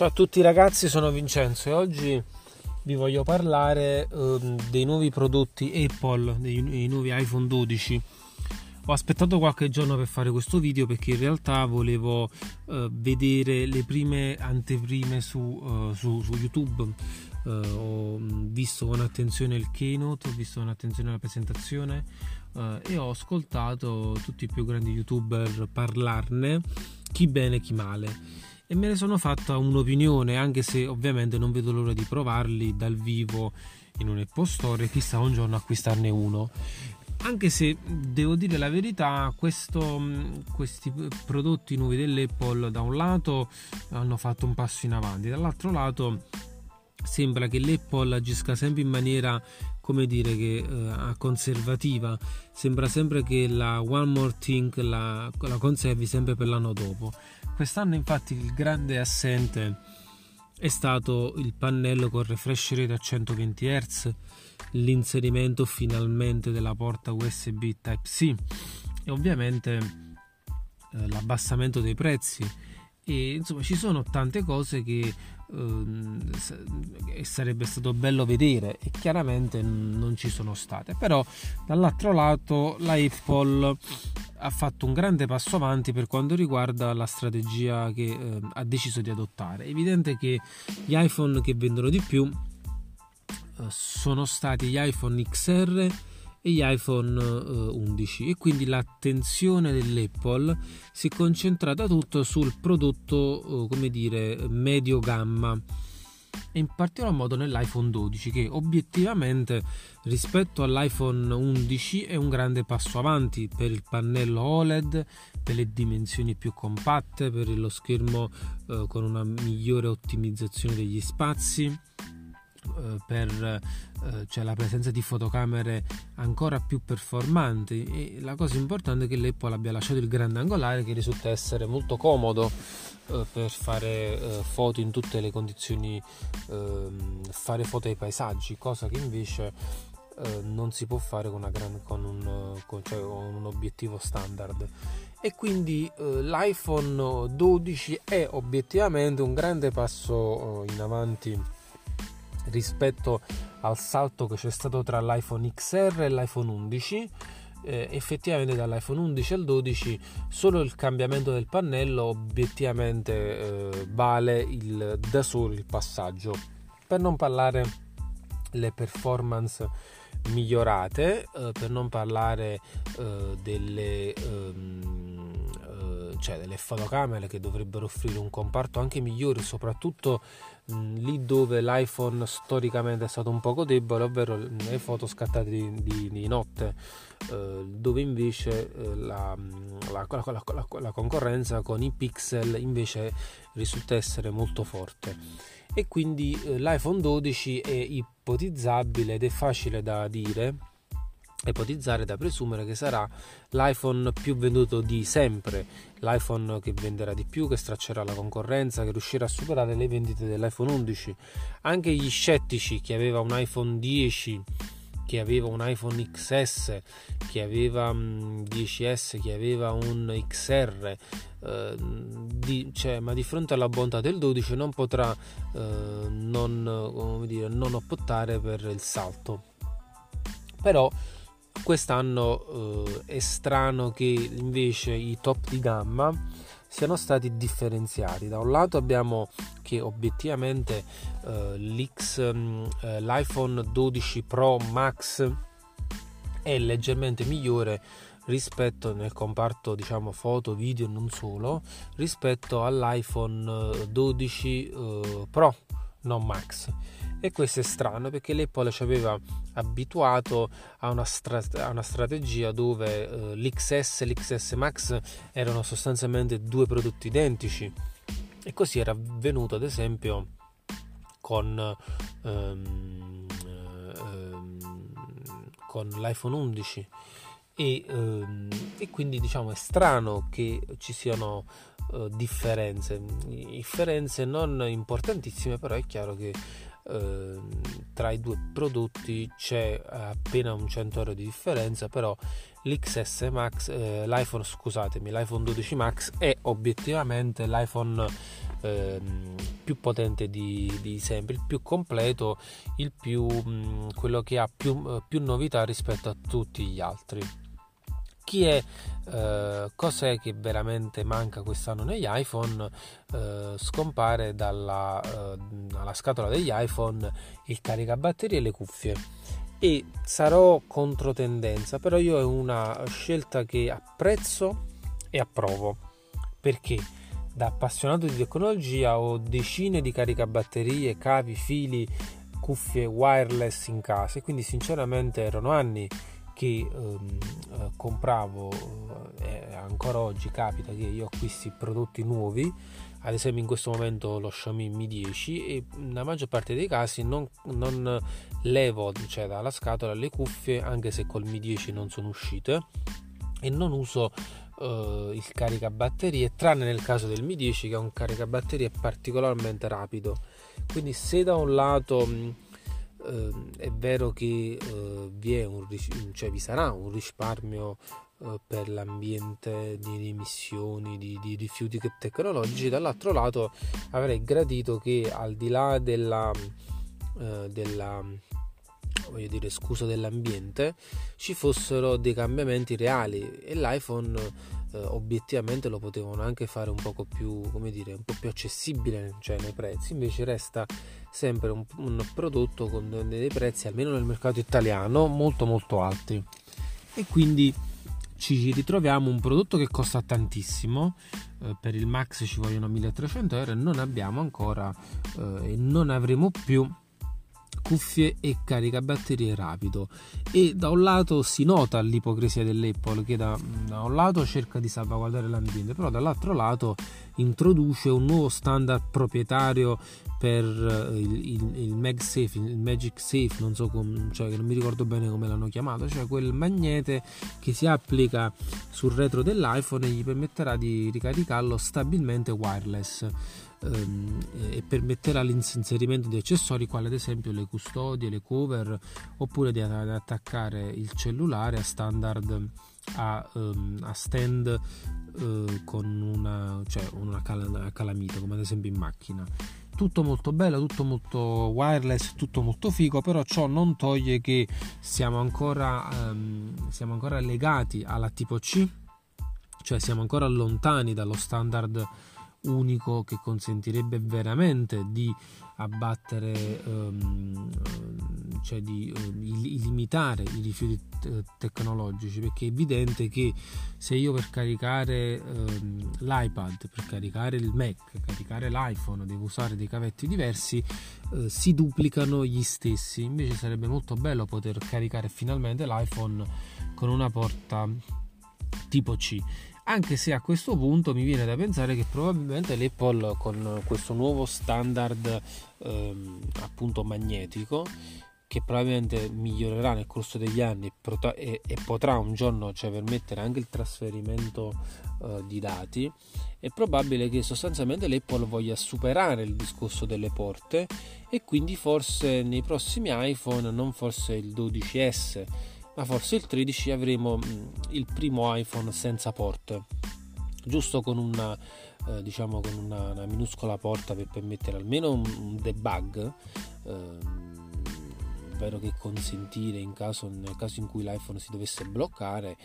Ciao a tutti ragazzi, sono Vincenzo e oggi vi voglio parlare uh, dei nuovi prodotti Apple, dei, dei, nuovi iPhone 12. Ho aspettato qualche giorno per fare questo video perché in realtà volevo uh, vedere le prime anteprime su, uh, su, su YouTube. ho visto con attenzione il keynote, ho visto con attenzione la presentazione e ho ascoltato tutti i più grandi youtuber parlarne, chi bene chi male e me ne sono fatta un'opinione anche se ovviamente non vedo l'ora di provarli dal vivo in un Apple Store e chissà un giorno acquistarne uno. Anche se devo dire la verità questo, questi prodotti nuovi dell'Apple da un lato hanno fatto un passo in avanti dall'altro lato sembra che l'Apple agisca sempre in maniera come dire che eh, conservativa. Sembra sempre che la one more thing la, la conservi sempre per l'anno dopo Quest'anno infatti il grande assente è stato il pannello con refresh rate a 120 Hz, l'inserimento finalmente della porta USB Type-C e ovviamente eh, l'abbassamento dei prezzi e insomma ci sono tante cose che eh, sarebbe stato bello vedere e chiaramente non ci sono state però dall'altro lato la Apple ha fatto un grande passo avanti per quanto riguarda la strategia che eh, ha deciso di adottare. È evidente che gli iPhone che vendono di più eh, sono stati gli iPhone XR e gli iPhone eh, 11 e quindi l'attenzione dell'Apple si è concentrata tutto sul prodotto, eh, come dire, medio gamma. E in particolar modo nell'iPhone 12 che obiettivamente rispetto all'iPhone 11 è un grande passo avanti per il pannello OLED, per le dimensioni più compatte, per lo schermo eh, con una migliore ottimizzazione degli spazi. eh, per eh, cioè la presenza di fotocamere ancora più performanti. E la cosa importante è che l'Apple abbia lasciato il grande angolare che risulta essere molto comodo eh, per fare foto in tutte le condizioni ehm, fare foto ai paesaggi cosa che invece non si può fare con, gran, con, un, con, cioè, con un, obiettivo standard. E quindi eh, l'iPhone 12 è obiettivamente un grande passo in avanti rispetto al salto che c'è stato tra l'iPhone XR e l'iPhone 11 eh, effettivamente dall'iPhone 11 al 12 solo il cambiamento del pannello obiettivamente eh, vale il, da solo il passaggio. Per non parlare le performance migliorate eh, per non parlare eh, delle ehm, cioè delle fotocamere che dovrebbero offrire un comparto anche migliore soprattutto mh, lì dove l'iPhone storicamente è stato un poco debole ovvero le foto scattate di, di, di notte eh, dove invece eh, la, la, la, la concorrenza con i pixel invece risulta essere molto forte. E quindi eh, l'iPhone 12 è ipotizzabile ed è facile da dire ipotizzare da presumere che sarà l'iPhone più venduto di sempre, l'iPhone che venderà di più, che straccerà la concorrenza, che riuscirà a superare le vendite dell'iPhone 11. Anche gli scettici che aveva un iPhone 10 che aveva un iPhone XS, che aveva un 10S, che aveva un XR, eh, di, cioè, ma di fronte alla bontà del 12 non potrà eh, non, dire, non optare per il salto. Però quest'anno eh, è strano che invece i top di gamma siano stati differenziati. Da un lato abbiamo che obiettivamente eh, mm, eh, l'iPhone 12 Pro Max è leggermente migliore rispetto nel comparto diciamo foto, video e non solo rispetto all'iPhone 12 eh, eh, Pro non Max. E questo è strano perché l'Apple ci aveva abituato a una, stra- a una strategia dove eh, l'XS e l'XS Max erano sostanzialmente due prodotti identici. E così era avvenuto ad esempio con, ehm, ehm, con l'iPhone 11 e, ehm, e, quindi diciamo è strano che ci siano uh, differenze. Differenze non importantissime però è chiaro che eh, tra i due prodotti c'è appena un 100 euro di differenza però l'XS Max eh, l'iPhone scusatemi l'iPhone 12 Max è obiettivamente l'iPhone eh, più potente di, di, sempre il più completo il più mh, quello che ha più, eh, più novità rispetto a tutti gli altri chi è eh, cos'è che veramente manca quest'anno negli iPhone eh, scompare dalla, eh, dalla, scatola degli iPhone il caricabatterie e le cuffie. E sarò controtendenza però io è una scelta che apprezzo e approvo perché da appassionato di tecnologia ho decine di caricabatterie cavi fili cuffie wireless in casa e quindi sinceramente erano anni che ehm, eh, compravo eh, ancora oggi capita che io acquisti prodotti nuovi ad esempio in questo momento lo Xiaomi Mi 10 e nella maggior parte dei casi non, non levo cioè, dalla scatola le cuffie anche se col Mi 10 non sono uscite e non uso uh, il caricabatterie tranne nel caso del Mi 10 che è un caricabatterie particolarmente rapido. Quindi se da un lato eh, è vero che eh, vi, è un, cioè, vi sarà un risparmio eh, per l'ambiente di emissioni di, di, rifiuti tecnologici, dall'altro lato avrei gradito che al di là della, eh, della voglio dire scusa dell'ambiente ci fossero dei cambiamenti reali. E l'iPhone eh, obiettivamente lo potevano anche fare un poco più come dire un po' più accessibile cioè nei prezzi invece resta sempre un, un prodotto con dei prezzi almeno nel mercato italiano molto molto alti. E quindi ci ritroviamo un prodotto che costa tantissimo eh, per il max ci vogliono 1300 euro e non abbiamo ancora eh, e non avremo più cuffie e caricabatterie rapido. E da un lato si nota l'ipocrisia dell'Apple che da, da, un lato cerca di salvaguardare l'ambiente però dall'altro lato introduce un nuovo standard proprietario per eh, il, il, il MagSafe, il Magic Safe, non so com, cioè, non mi ricordo bene come l'hanno chiamato, cioè quel magnete che si applica sul retro dell'iPhone e gli permetterà di ricaricarlo stabilmente wireless ehm, e permetterà l'inserimento di accessori quali ad esempio le custodie, le cover oppure di attaccare il cellulare a standard a, um, a stand uh, con una, cioè una, cal- una calamita come ad esempio in macchina. Tutto molto bello, tutto molto wireless, tutto molto figo, però ciò non toglie che siamo ancora, um, siamo ancora legati alla tipo C, cioè siamo ancora lontani dallo standard unico che consentirebbe veramente di abbattere, um, cioè di um, limitare i rifiuti t- tecnologici, perché è evidente che se io per caricare um, l'iPad, per caricare il Mac, caricare l'iPhone, devo usare dei cavetti diversi, uh, si duplicano gli stessi. Invece sarebbe molto bello poter caricare finalmente l'iPhone con una porta tipo C anche se a questo punto mi viene da pensare che probabilmente l'Apple con questo nuovo standard ehm, appunto magnetico che probabilmente migliorerà nel corso degli anni e, e potrà un giorno cioè, permettere anche il trasferimento eh, di dati è probabile che sostanzialmente l'Apple voglia superare il discorso delle porte e quindi forse nei prossimi iPhone non forse il 12S ma forse il 13 avremo mm, il primo iPhone senza porte. Giusto con una eh, diciamo con una, una, minuscola porta per permettere almeno un, un debug ehm, ovvero che consentire in caso, nel caso in cui l'iPhone si dovesse bloccare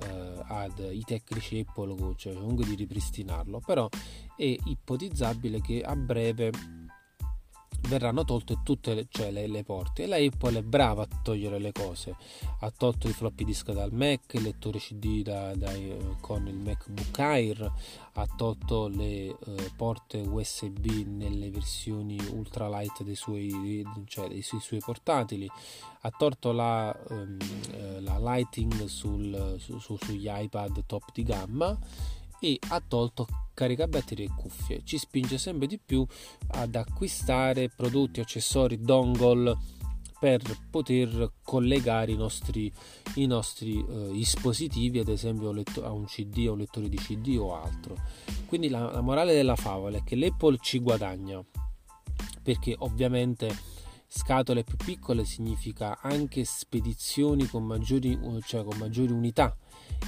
eh, ai tecnici Apple cioè comunque di ripristinarlo. Però è ipotizzabile che a breve verranno tolte tutte le, cioè le, le, porte. E la Apple è brava a togliere le cose. Ha tolto i floppy disk dal Mac il lettore CD da, da, con il MacBook Air. Ha tolto le eh, porte USB nelle versioni ultralight dei suoi, cioè dei suoi, suoi portatili. Ha tolto la, um, la lighting sul, su, su, sugli iPad top di gamma e ha tolto caricabatterie e cuffie. Ci spinge sempre di più ad acquistare prodotti, accessori, dongle per poter collegare i nostri, i nostri eh, dispositivi, ad esempio a un CD, a un lettore di CD o altro. Quindi la, la morale della favola è che l'Apple ci guadagna perché ovviamente scatole più piccole significa anche spedizioni con maggiori, cioè con maggiori unità.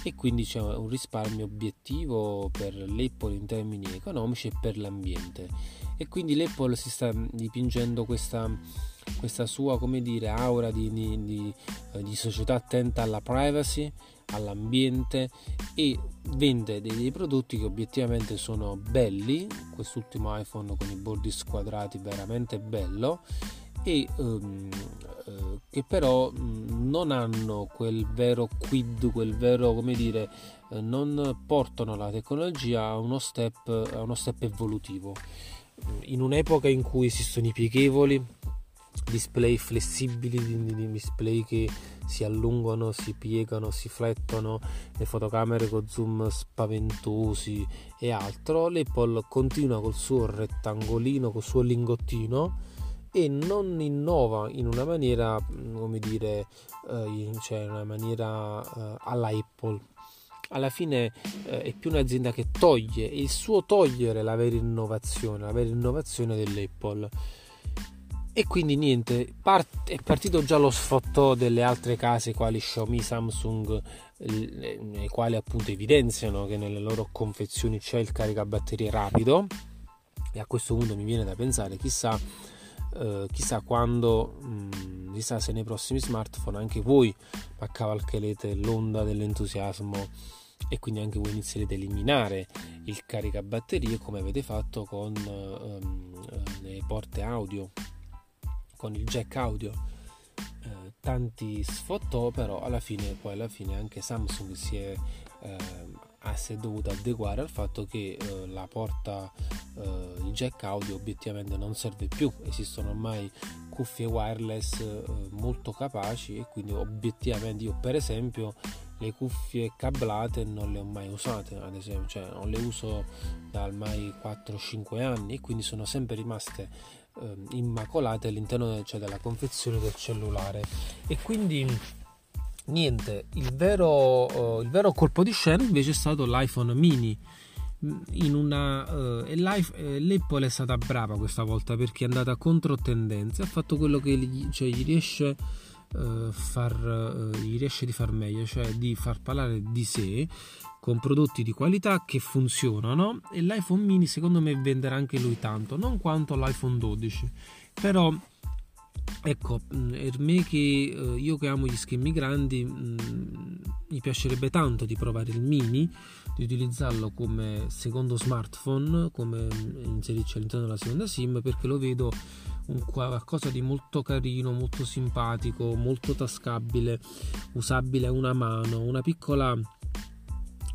E quindi c'è un risparmio obiettivo per l'Apple in termini economici e per l'ambiente. E quindi l'Apple si sta dipingendo questa, questa sua dire aura di, di, di, eh, di società attenta alla privacy all'ambiente e vende dei prodotti che obiettivamente sono belli. Quest'ultimo iPhone con i bordi squadrati veramente bello e um, uh, che però um, non hanno quel vero quid quel vero come dire uh, non portano la tecnologia a uno step a uno step evolutivo. In un'epoca in cui esistono i pieghevoli display flessibili di display che si allungano, si piegano, si flettono, le fotocamere con zoom spaventosi e altro, l'Apple continua col suo rettangolino, col suo lingottino e non innova in una maniera, come dire, eh, cioè una maniera eh, alla Apple. Alla fine eh, è più un'azienda che toglie, il suo togliere la vera innovazione, la vera innovazione dell'Apple e quindi niente part- è partito già lo sfottò delle altre case quali Xiaomi Samsung nei quali appunto evidenziano che nelle loro confezioni c'è il caricabatterie rapido e a questo punto mi viene da pensare chissà eh, chissà quando mh, mm, chissà se nei prossimi smartphone anche voi accavalcherete l'onda dell'entusiasmo e quindi anche voi inizierete a eliminare il caricabatterie come avete fatto con um, le porte audio con il jack audio. Eh, tanti sfottò però alla fine poi alla fine anche Samsung si è, eh, si è dovuto adeguare al fatto che eh, la porta eh, il jack audio obiettivamente non serve più. Esistono ormai cuffie wireless eh, molto capaci e quindi obiettivamente io per esempio le cuffie cablate non le ho mai usate ad esempio cioè non le uso da ormai 4-5 anni e quindi sono sempre rimaste eh, immacolate all'interno cioè, della confezione del cellulare. E quindi niente il vero, uh, il vero colpo di scena invece è stato l'iPhone mini. In una uh, l'Apple è stata brava questa volta perché è andata contro tendenza ha fatto quello che gli, cioè, gli riesce uh, far, gli riesce di far meglio cioè di far parlare di sé con prodotti di qualità che funzionano e l'iPhone mini secondo me venderà anche lui tanto, non quanto l'iPhone 12, però ecco, mm, per me che eh, io che amo gli schermi grandi mm, mi piacerebbe tanto di provare il mini, di utilizzarlo come secondo smartphone, come inserirci all'interno della seconda SIM perché lo vedo un qualcosa di molto carino, molto simpatico, molto tascabile, usabile a una mano, una piccola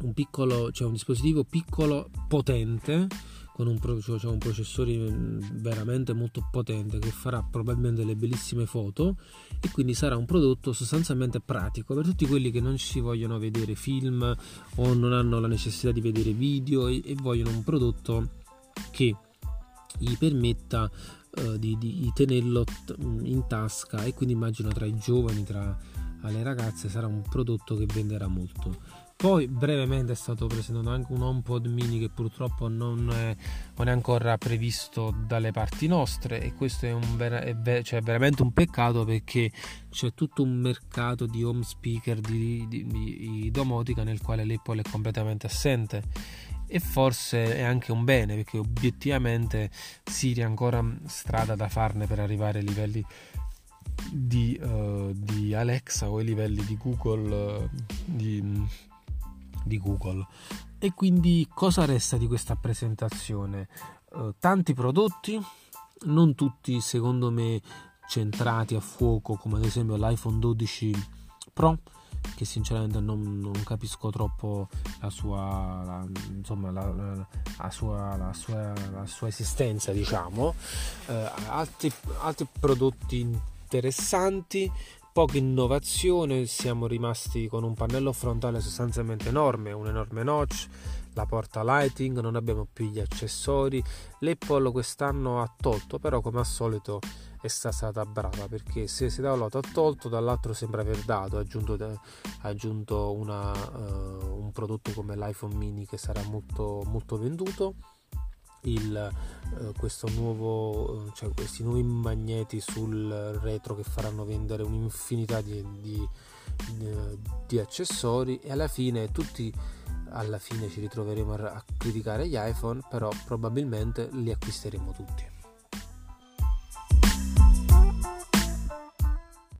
un piccolo, cioè un dispositivo piccolo potente con un, cioè un processore mm, veramente molto potente che farà probabilmente delle bellissime foto e quindi sarà un prodotto sostanzialmente pratico per tutti quelli che non ci vogliono vedere film o non hanno la necessità di vedere video e, e vogliono un prodotto che gli permetta uh, di, di, tenerlo mm, in tasca e quindi immagino tra i giovani, tra le ragazze sarà un prodotto che venderà molto. Poi brevemente è stato presentato anche un HomePod mini che purtroppo non è, non è ancora previsto dalle parti nostre e questo è, un, è, ver- cioè veramente un peccato perché c'è tutto un mercato di home speaker di, di, di domotica nel quale l'Apple è completamente assente. E forse è anche un bene perché obiettivamente Siri ha ancora strada da farne per arrivare ai livelli di, uh, di Alexa o ai livelli di Google uh, di, di Google. E quindi cosa resta di questa presentazione? Uh, tanti prodotti, non tutti secondo me centrati a fuoco come ad esempio l'iPhone 12 Pro che sinceramente non, non capisco troppo la sua, la, insomma, la, la, sua, sua, la sua esistenza diciamo uh, altri, altri prodotti interessanti poca innovazione, siamo rimasti con un pannello frontale sostanzialmente enorme, un enorme notch, la porta lighting, non abbiamo più gli accessori. L'Apple quest'anno ha tolto, però come al solito è stata brava perché se, se da un lato ha tolto, dall'altro sembra aver dato, ha aggiunto, aggiunto una, uh, un prodotto come l'iPhone mini che sarà molto, molto venduto il, eh, nuovo, cioè questi nuovi magneti sul retro che faranno vendere un'infinità di, di, di accessori e alla fine tutti alla fine ci ritroveremo a criticare gli iPhone però probabilmente li acquisteremo tutti